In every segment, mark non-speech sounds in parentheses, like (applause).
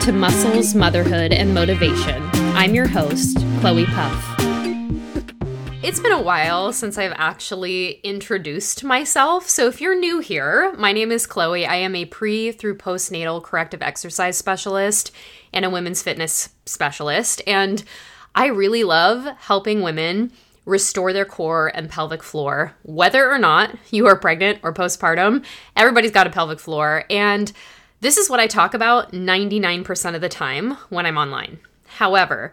To Muscles, Motherhood, and Motivation. I'm your host, Chloe Puff. It's been a while since I've actually introduced myself. So if you're new here, my name is Chloe. I am a pre through postnatal corrective exercise specialist and a women's fitness specialist. And I really love helping women restore their core and pelvic floor, whether or not you are pregnant or postpartum. Everybody's got a pelvic floor. And this is what I talk about 99% of the time when I'm online. However,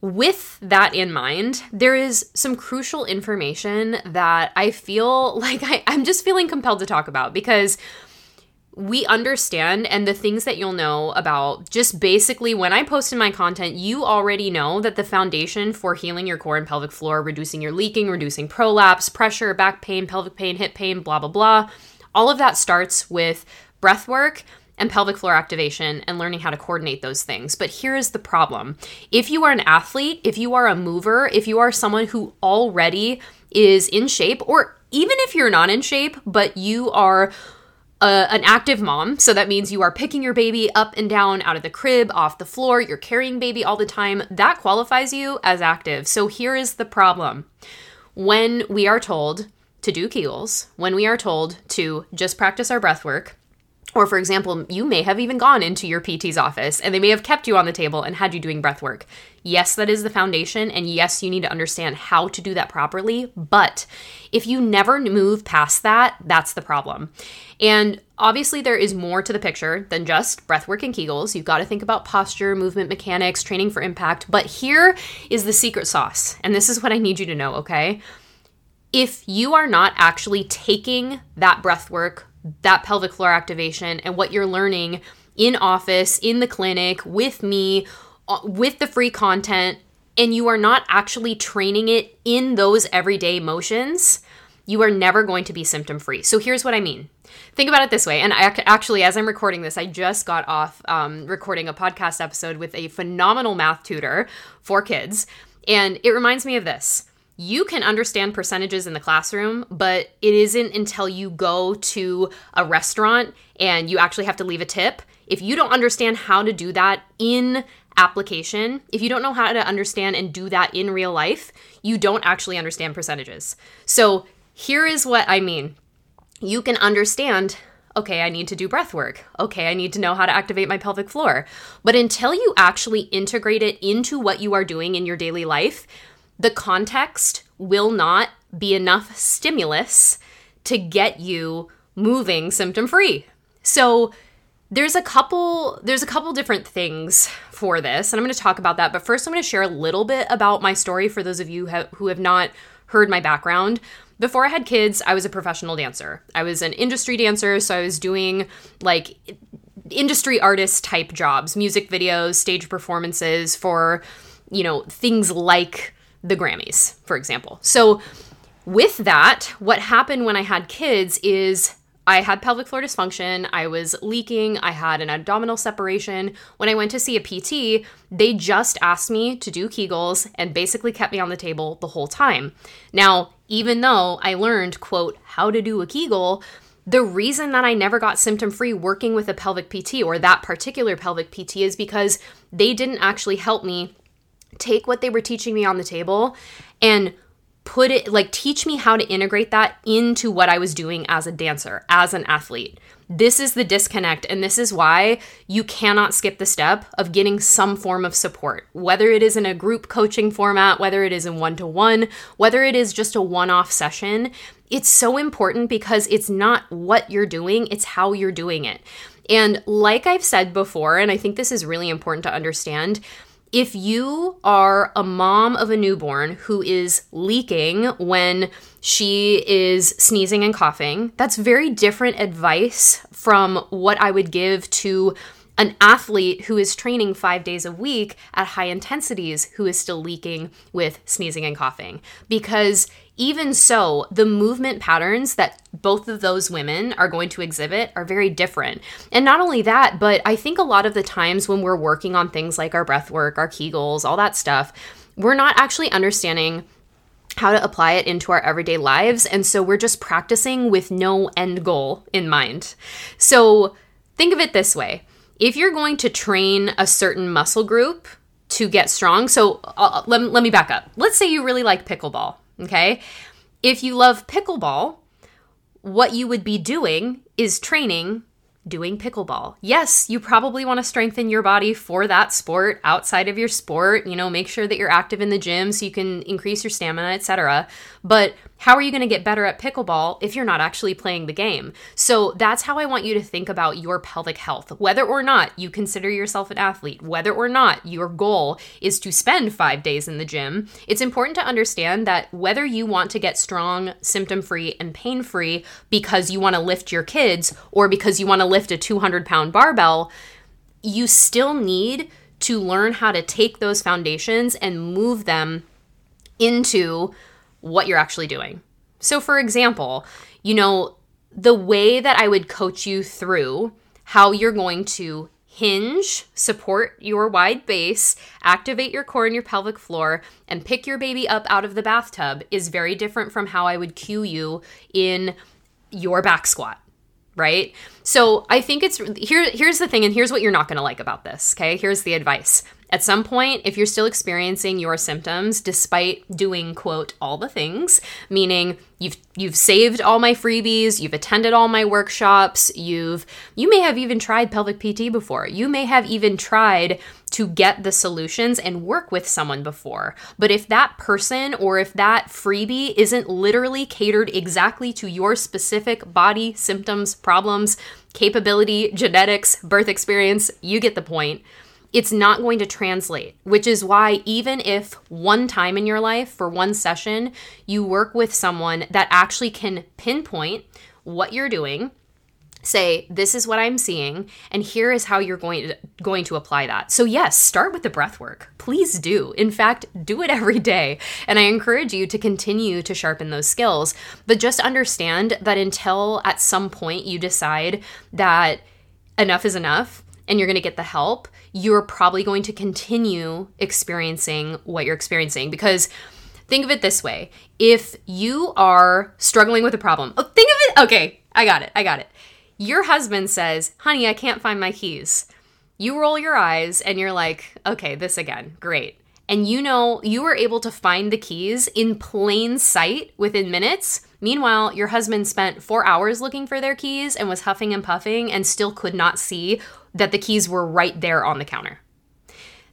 with that in mind, there is some crucial information that I feel (laughs) like I, am just feeling compelled to talk about because we understand and the things that you'll know about just basically when I post in my content, you already know that the foundation for healing your core and pelvic floor, reducing your leaking, reducing prolapse, pressure, back pain, pelvic pain, hip pain, blah, blah, blah. All of that starts with breath work and pelvic floor activation and learning how to coordinate those things. But here is the problem if you are an athlete, if you are a mover, if you are someone who already is in shape, or even if you're not in shape, but you are a, an active mom, so that means you are picking your baby up and down out of the crib, off the floor, you're carrying baby all the time, that qualifies you as active. So here is the problem. When we are told to do Kegels, when we are told to just practice our breath work, or, for example, you may have even gone into your PT's office and they may have kept you on the table and had you doing breath work. Yes, that is the foundation. And yes, you need to understand how to do that properly. But if you never move past that, that's the problem. And obviously, there is more to the picture than just breath work and Kegels. You've got to think about posture, movement mechanics, training for impact. But here is the secret sauce. And this is what I need you to know, okay? If you are not actually taking that breath work that pelvic floor activation and what you're learning in office, in the clinic, with me, uh, with the free content, and you are not actually training it in those everyday motions, you are never going to be symptom free. So here's what I mean. Think about it this way. And I actually, as I'm recording this, I just got off um, recording a podcast episode with a phenomenal math tutor for kids. And it reminds me of this you can understand percentages in the classroom, but it isn't until you go to a restaurant and you actually have to leave a tip. If you don't understand how to do that in application, if you don't know how to understand and do that in real life, you don't actually understand percentages. So here is what I mean you can understand okay, I need to do breath work. Okay, I need to know how to activate my pelvic floor. But until you actually integrate it into what you are doing in your daily life, the context will not be enough stimulus to get you moving symptom free. So there's a couple there's a couple different things for this and I'm going to talk about that, but first I'm going to share a little bit about my story for those of you who have not heard my background. Before I had kids, I was a professional dancer. I was an industry dancer, so I was doing like industry artist type jobs, music videos, stage performances for, you know, things like the Grammys, for example. So, with that, what happened when I had kids is I had pelvic floor dysfunction, I was leaking, I had an abdominal separation. When I went to see a PT, they just asked me to do Kegels and basically kept me on the table the whole time. Now, even though I learned, quote, how to do a Kegel, the reason that I never got symptom free working with a pelvic PT or that particular pelvic PT is because they didn't actually help me take what they were teaching me on the table and put it like teach me how to integrate that into what I was doing as a dancer, as an athlete. This is the disconnect, and this is why you cannot skip the step of getting some form of support, whether it is in a group coaching format, whether it is in one to one, whether it is just a one off session. It's so important because it's not what you're doing, it's how you're doing it. And like I've said before, and I think this is really important to understand, if you are a mom of a newborn who is leaking when she is sneezing and coughing, that's very different advice from what I would give to an athlete who is training five days a week at high intensities who is still leaking with sneezing and coughing. Because even so, the movement patterns that both of those women are going to exhibit are very different. And not only that, but I think a lot of the times when we're working on things like our breath work, our Kegels, all that stuff, we're not actually understanding how to apply it into our everyday lives. And so we're just practicing with no end goal in mind. So think of it this way if you're going to train a certain muscle group to get strong, so uh, let, let me back up. Let's say you really like pickleball, okay? If you love pickleball, what you would be doing is training doing pickleball. Yes, you probably want to strengthen your body for that sport outside of your sport, you know, make sure that you're active in the gym so you can increase your stamina, etc. But how are you going to get better at pickleball if you're not actually playing the game? So that's how I want you to think about your pelvic health. Whether or not you consider yourself an athlete, whether or not your goal is to spend 5 days in the gym, it's important to understand that whether you want to get strong, symptom-free and pain-free because you want to lift your kids or because you want to lift a 200 pound barbell, you still need to learn how to take those foundations and move them into what you're actually doing. So, for example, you know, the way that I would coach you through how you're going to hinge, support your wide base, activate your core and your pelvic floor, and pick your baby up out of the bathtub is very different from how I would cue you in your back squat right? So I think it's here here's the thing and here's what you're not going to like about this, okay? Here's the advice. At some point, if you're still experiencing your symptoms despite doing quote all the things, meaning you've you've saved all my freebies, you've attended all my workshops, you've you may have even tried pelvic PT before. You may have even tried to get the solutions and work with someone before. But if that person or if that freebie isn't literally catered exactly to your specific body symptoms, problems, capability, genetics, birth experience, you get the point it's not going to translate, which is why, even if one time in your life for one session, you work with someone that actually can pinpoint what you're doing, say this is what i'm seeing and here is how you're going to going to apply that. So yes start with the breath work. Please do. In fact do it (laughs) every day. And i encourage you to continue to sharpen those skills. But just understand that until at some point you decide that enough is enough and you're going to get the help you're probably going to continue experiencing what you're experiencing. Because think of it this way. If you are struggling with a problem oh, think of it okay i got it i got it. Your husband says honey i can't find my keys. You roll your eyes and you're like okay this again great. And you know you were able to find the keys in plain sight within minutes. Meanwhile, your husband spent four hours looking for their keys and was huffing and puffing and still could not see that the keys were right there on the counter.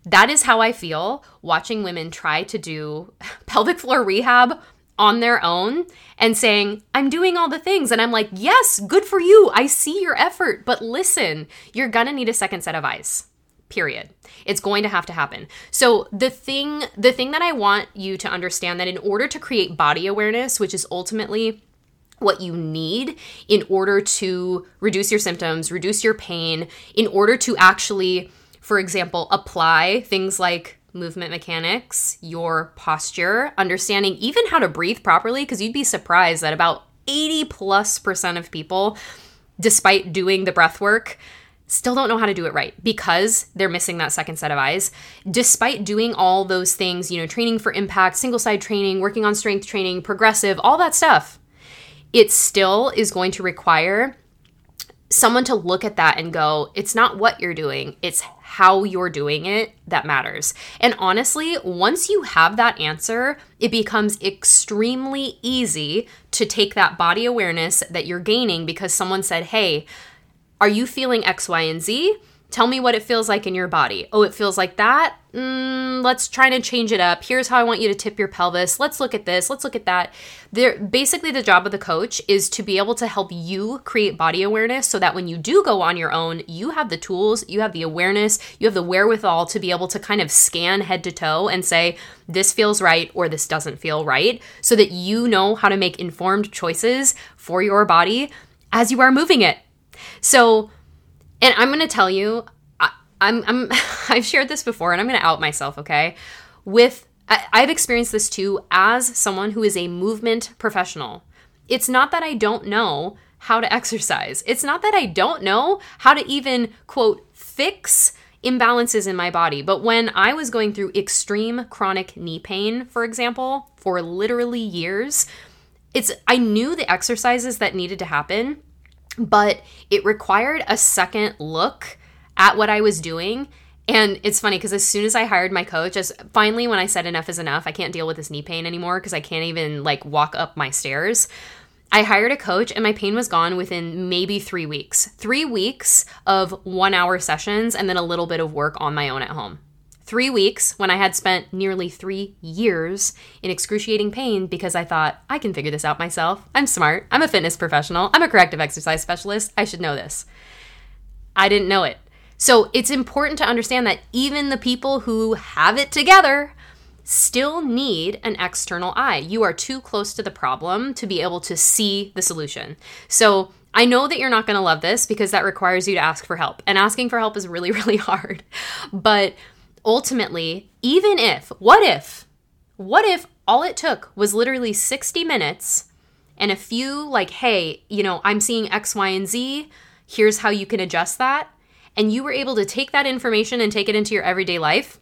That is how I feel watching women try to do (laughs) pelvic floor rehab on their own and saying, I'm doing all the things. And I'm like, yes, good for you. I see your effort. But listen, you're gonna need a second set of eyes. Period. It's going to have to happen. So the thing the thing that I want you to understand that in order to create body awareness, which is ultimately what you need in order to reduce your symptoms, reduce your pain, in order to actually, for example, apply things like movement mechanics, your posture, understanding even how to breathe properly, because you'd be surprised that about 80 plus percent of people, despite doing the breath work, still don't know how to do it right because they're missing that second set of eyes. Despite doing all those things, you know, training for impact, single side training, working on strength training, progressive, all that stuff, it still is going to require someone to look at that and go, it's not what you're doing, it's how you're doing it that matters. And honestly, once you have that answer, it becomes extremely easy to take that body awareness that you're gaining because someone said, hey, are you feeling X, Y, and Z? Tell me what it feels like in your body. Oh, it feels like that? Mm, let's try to change it up. Here's how I want you to tip your pelvis. Let's look at this. Let's look at that. There, basically, the job of the coach is to be able to help you create body awareness so that when you do go on your own, you have the tools, you have the awareness, you have the wherewithal to be able to kind of scan head to toe and say, this feels right or this doesn't feel right, so that you know how to make informed choices for your body as you are moving it. So, and I'm going to tell you, I, I'm, I'm, (laughs) I've shared this before and I'm going to out myself, okay? With, I, I've experienced this too as someone who is a movement professional. It's not that I don't know how to exercise. It's not that I don't know how to even, quote, fix imbalances in my body. But when I was going through extreme chronic knee pain, for example, for literally years, it's I knew the exercises that needed to happen but it required a second look at what I was doing. And it's funny because as soon as I hired my coach, as finally when I said enough is enough, I can't deal with this knee pain anymore because I can't even like walk up my stairs. I hired a coach and my pain was gone within maybe three weeks. Three weeks of one hour sessions and then a little bit of work on my own at home. Three weeks when I had spent nearly three years in excruciating pain because I thought, I can figure this out myself. I'm smart. I'm a fitness professional. I'm a corrective exercise specialist. I should know this. I didn't know it. So it's important to understand that even the people who have it together still need an external eye. You are too close to the problem to be able to see the solution. So I know that you're not going to love this because that requires you to ask for help. And asking for help is really, (laughs) really hard. But ultimately, even if, what if, what if all it took was literally 60 minutes and a few, like, hey, you know, I'm seeing X, Y, and Z. Here's how you can adjust that and you were able to take that information and take it into your everyday life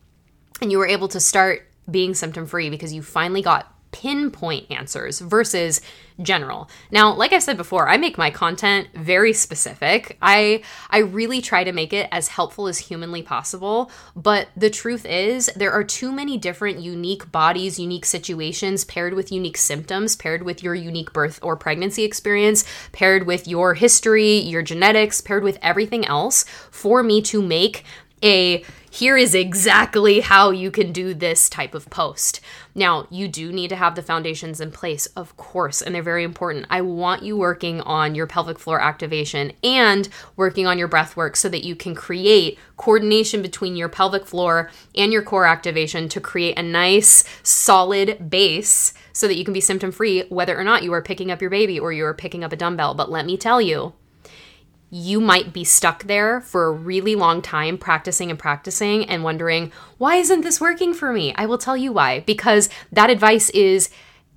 and you were able to start being symptom free because you finally got pinpoint answers versus general. Now, like I said before, I make my content very specific. I I really try to make it as helpful as humanly possible, but the truth is there are too many different unique bodies, unique situations paired with unique symptoms, paired with your unique birth or pregnancy experience, paired with your history, your genetics, paired with everything else for me to make a here is exactly how you can do this type of post. Now, you do need to have the foundations in place, of course, and they're very important. I want you working on your pelvic floor activation and working on your breath work so that you can create coordination between your pelvic floor and your core activation to create a nice, solid base so that you can be symptom free, whether or not you are picking up your baby or you are picking up a dumbbell. But let me tell you, you might be stuck there for a really long time practicing and practicing and wondering, why isn't this working for me? I will tell you why. Because that advice is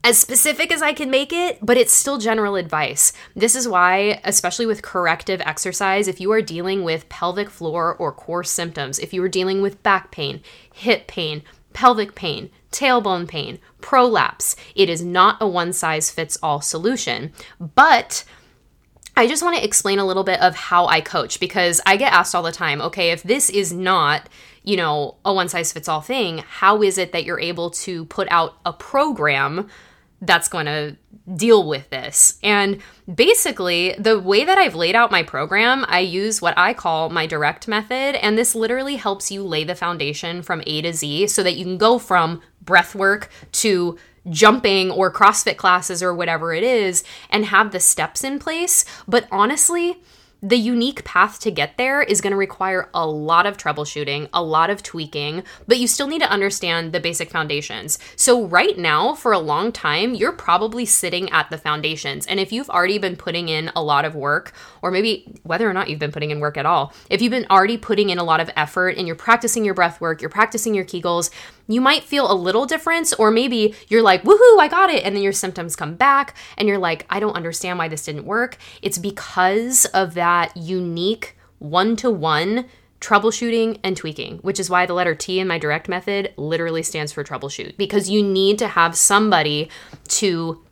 as specific as I can make it, but it's still general advice. This is why, especially with corrective exercise, if you are dealing with pelvic floor or core symptoms, if you are dealing with back pain, hip pain, pelvic pain, tailbone pain, prolapse, it is not a one size fits all solution. But I just want to explain a little bit of how I coach because I get asked all the time, okay, if this is not, you know, a one size fits all thing, how is it that you're able to put out a program that's going to deal with this? And basically, the way that I've laid out my program, I use what I call my direct method. And this literally helps you lay the foundation from A to Z so that you can go from breath work to jumping or CrossFit classes or whatever it is and have the steps in place. But honestly, the unique path to get there is going to require a lot of troubleshooting, a lot of tweaking, but you still need to understand the basic foundations. So, right now, for a long time, you're probably sitting at the foundations. And if you've already been putting in a lot of work, or maybe whether or not you've been putting in work at all, if you've been already putting in a lot of effort and you're practicing your breath work, you're practicing your Kegels, you might feel a little difference, or maybe you're like, woohoo, I got it. And then your symptoms come back and you're like, I don't understand why this didn't work. It's because of that unique one to one troubleshooting and tweaking, which is why the letter T in my direct method literally stands for troubleshoot, because you need to have somebody to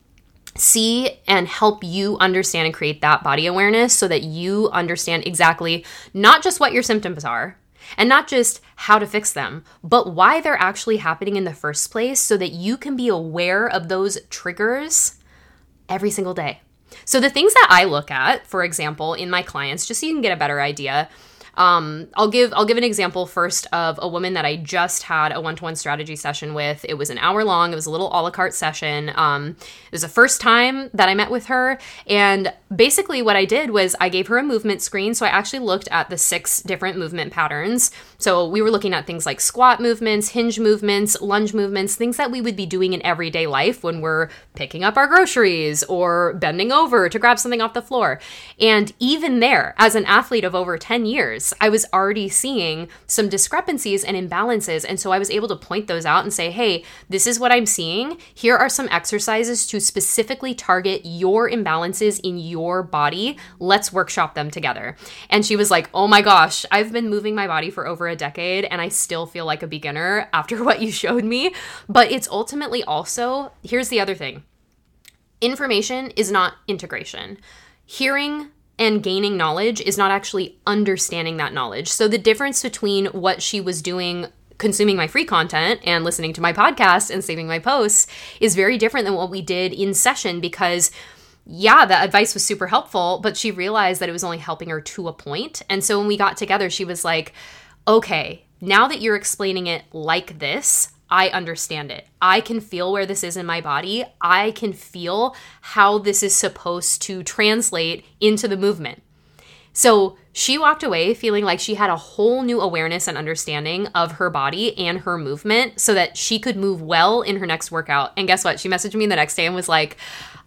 see and help you understand and create that body awareness so that you understand exactly not just what your symptoms are, and not just how to fix them, but why they're actually happening in the first place so that you can be aware of those triggers every single day. So, the things that I look at, for example, in my clients, just so you can get a better idea, um, I'll give I'll give an example first of a woman that I just had a one to one strategy session with. It was an hour long. It was a little a la carte session. Um, it was the first time that I met with her, and basically what I did was I gave her a movement screen. So I actually looked at the six different movement patterns. So we were looking at things like squat movements, hinge movements, lunge movements, things that we would be doing in everyday life when we're picking up our groceries or bending over to grab something off the floor. And even there, as an athlete of over 10 years, I was already seeing some discrepancies and imbalances. And so I was able to point those out and say, hey, this is what I'm seeing. Here are some exercises to specifically target your imbalances in your body. Let's workshop them together. And she was like, oh my gosh, I've been moving my body for over a decade and I still feel like a beginner after (laughs) what you showed me. But it's ultimately also, here's the other thing information is not integration. Hearing and gaining knowledge is not actually understanding that knowledge. So the difference between what she was doing consuming my free content and listening to my podcast and saving my posts is very different than what we did in session because yeah, the advice was super helpful, but she realized that it was only helping her to a point. And so when we got together, she was like, okay, now that you're explaining it like this, I understand it. I can feel where this is in my body. I can feel how this is supposed to translate into the movement. So she walked away feeling like she had a whole new awareness and understanding of her body and her movement so that she could move well in her next workout. And guess what? She messaged me the next day and was like,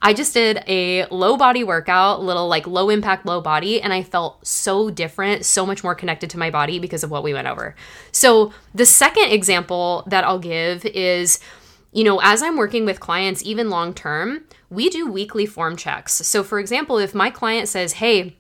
I just did a low body workout, little like low impact, low body, and I felt so different, so much more connected to my body because of what we went over. So, the second example that I'll give is you know, as I'm working with clients, even long term, we do weekly form checks. So, for example, if my client says, Hey,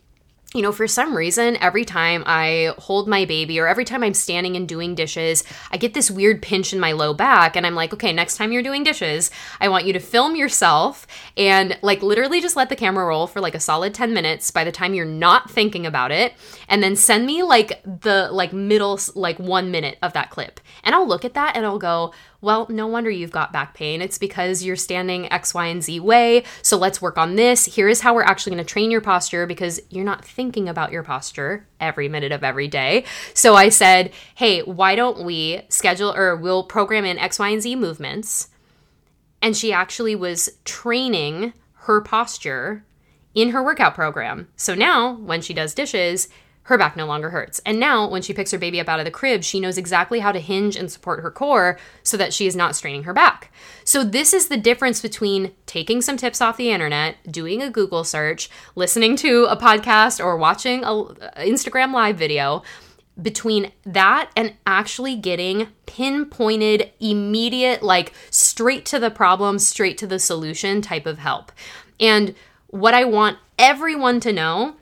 you know, for some reason, every time I hold my baby or every time I'm standing and doing dishes, I get this weird pinch in my low back. And I'm like, okay, next time you're doing dishes, I want you to film yourself and like literally just let the camera roll for like a solid 10 minutes by the time you're not thinking about it. And then send me like the like middle, like one minute of that clip. And I'll look at that and I'll go, well, no wonder you've got back pain. It's because you're standing X, Y, and Z way. So let's work on this. Here is how we're actually going to train your posture because you're not thinking about your posture every minute of every day. So I said, hey, why don't we schedule or we'll program in X, Y, and Z movements? And she actually was training her posture in her workout program. So now when she does dishes, her back no longer hurts. And now, when she picks her baby up out of the crib, she knows exactly how to hinge and support her core so that she is not straining her back. So, this is the difference between taking some tips off the internet, doing a Google search, listening to a podcast, or watching a Instagram live video. Between that and actually getting pinpointed, immediate, like straight to the problem, straight to the solution type of help. And what I want everyone to know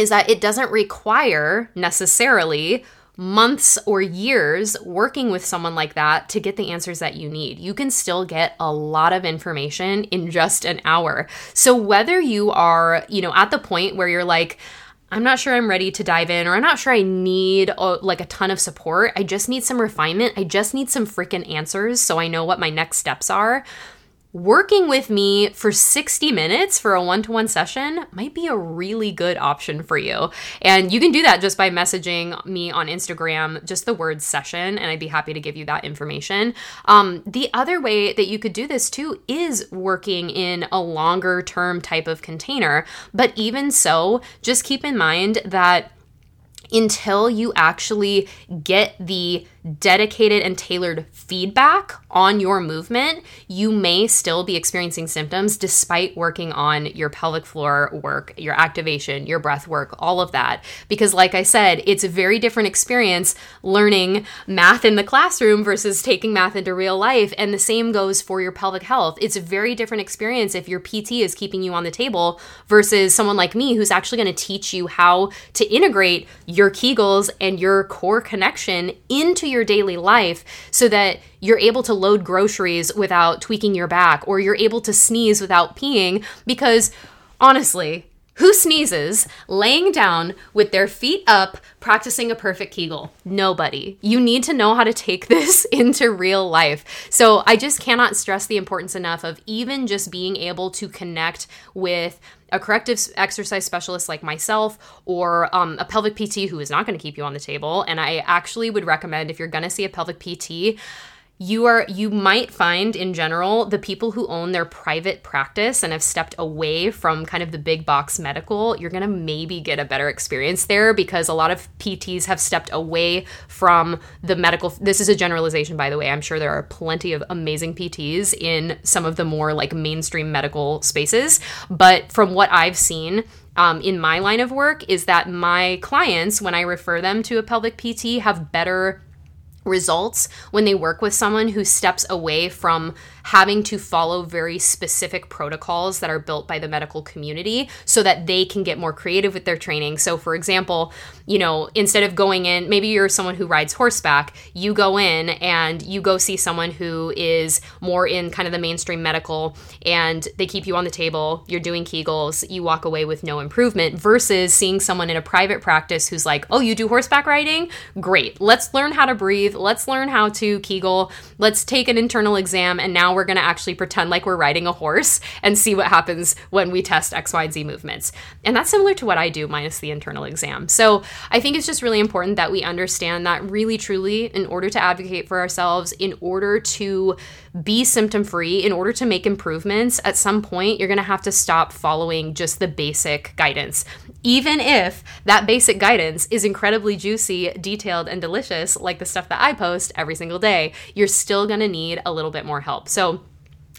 is that it doesn't require necessarily months or years working with someone like that to get the answers that you need. You can still get a lot of information in just an hour. So whether you are, you know, at the point where you're like, I'm not sure I'm ready to dive in, or I'm not sure I need uh, like a ton of support. I just need some refinement. I just need some freaking answers so I know what my next steps are working with me for 60 minutes for a one to one session might be a really good option for you. And you can do that just by messaging me on Instagram, just the word session, and I'd be happy to give you that information. Um, the other way that you could do this too is working in a longer term type of container. But even so, just keep in mind that until you actually get the dedicated and tailored feedback on your movement, you may still be experiencing symptoms despite working on your pelvic floor work, your activation, your breath work, all of that. Because, like I said, it's a very different experience learning math in the classroom versus taking math into real life. And the same goes for your pelvic health. It's a very different experience if your PT is keeping you on the table versus someone like me who's actually going to teach you how to integrate your Kegels and your core connection into your daily life so that you're able to load groceries without tweaking your back or you're able to sneeze without peeing because honestly, who sneezes laying down with their feet up practicing a perfect Kegel? Nobody. You need to know how to take (laughs) this into real life. So I just cannot stress the importance enough of even just being able to connect with a corrective exercise specialist like myself or um, a pelvic PT who is not going to keep you on the table. And I actually would recommend if you're going to see a pelvic PT, you are you might find in general the people who own their private practice and have stepped away from kind of the big box medical you're going to maybe get a better experience there because a lot of PTs have stepped away from the medical this is a generalization by the way I'm sure there are plenty of amazing PTs in some of the more like mainstream medical spaces but from what I've seen um, in my line of work is that my clients when I refer them to a pelvic PT have better results when they work with someone who steps away from having to follow very specific protocols that are built by the medical community so that they can get more creative with their training. So, for example, you know, instead of going in, maybe you're someone who rides horseback, you go in and you go see someone who is more in kind of the mainstream medical and they keep you on the table, you're doing Kegels, you walk away with no improvement versus seeing someone in a private practice who's like, oh, you do horseback riding? Great. Let's learn how to breathe. Let's learn how to Kegel. Let's take an internal exam. And now we're going to actually pretend like we're riding a horse and see what happens when we test X, Y, and Z movements. And that's similar to what I do, minus the internal exam. So I think it's just really important that we understand that really, truly, in order to advocate for ourselves, in order to be symptom free, in order to make improvements, at some point, you're going to have to stop following just the basic guidance. Even if that basic guidance is incredibly juicy, detailed, and delicious, like the stuff that I post every single day, you're still to need a little bit more help. So,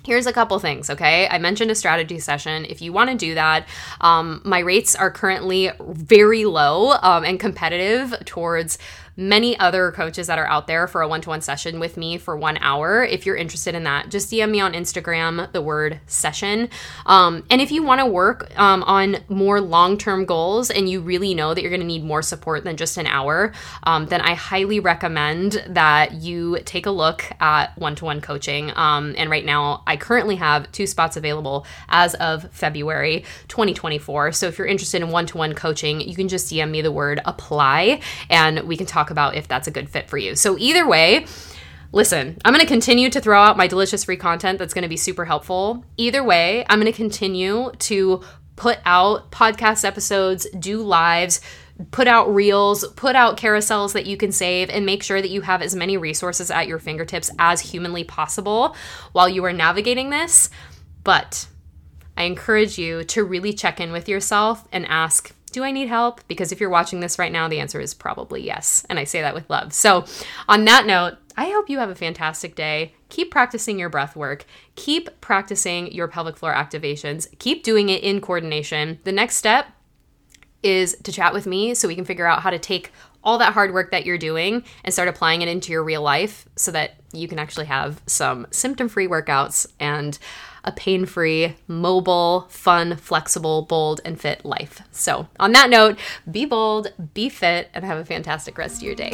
Here's a couple things, okay? I mentioned a strategy session. If you want to do that, um, my rates are currently very low um, and competitive towards many other coaches that are out there for a one to one session with me for one hour. If you're interested in that, just DM me on Instagram the word session. Um, and if you want to work um, on more long term goals and you really know that you're going to need more support than just an hour, um, then I highly recommend that you take a look at one to one coaching. Um, and right now, I currently have two spots available as of February 2024. So if you're interested in one to one coaching, you can just DM me the word apply and we can talk talk about if that's a good fit for you. So, either way, listen, I'm going to continue to throw out my delicious free content that's going to be super helpful. Either way, I'm going to continue to put out podcast episodes, do lives, put out reels, put out carousels that you can save, and make sure that you have as many resources at your fingertips as humanly possible while you are navigating this. But I encourage you to really check in with yourself and ask, do I need help? Because if you're watching this right now, the answer is probably yes. And I say that with love. So, on that note, I hope you have a fantastic day. Keep practicing your breath work. Keep practicing your pelvic floor activations. Keep doing it in coordination. The next step is to chat with me so we can figure out how to take all that hard work that you're doing and start applying it into your real life so that you can actually have some symptom free workouts and a pain free, mobile, fun, flexible, bold, and fit life. So, on that note, be bold, be fit, and have a fantastic rest of your day.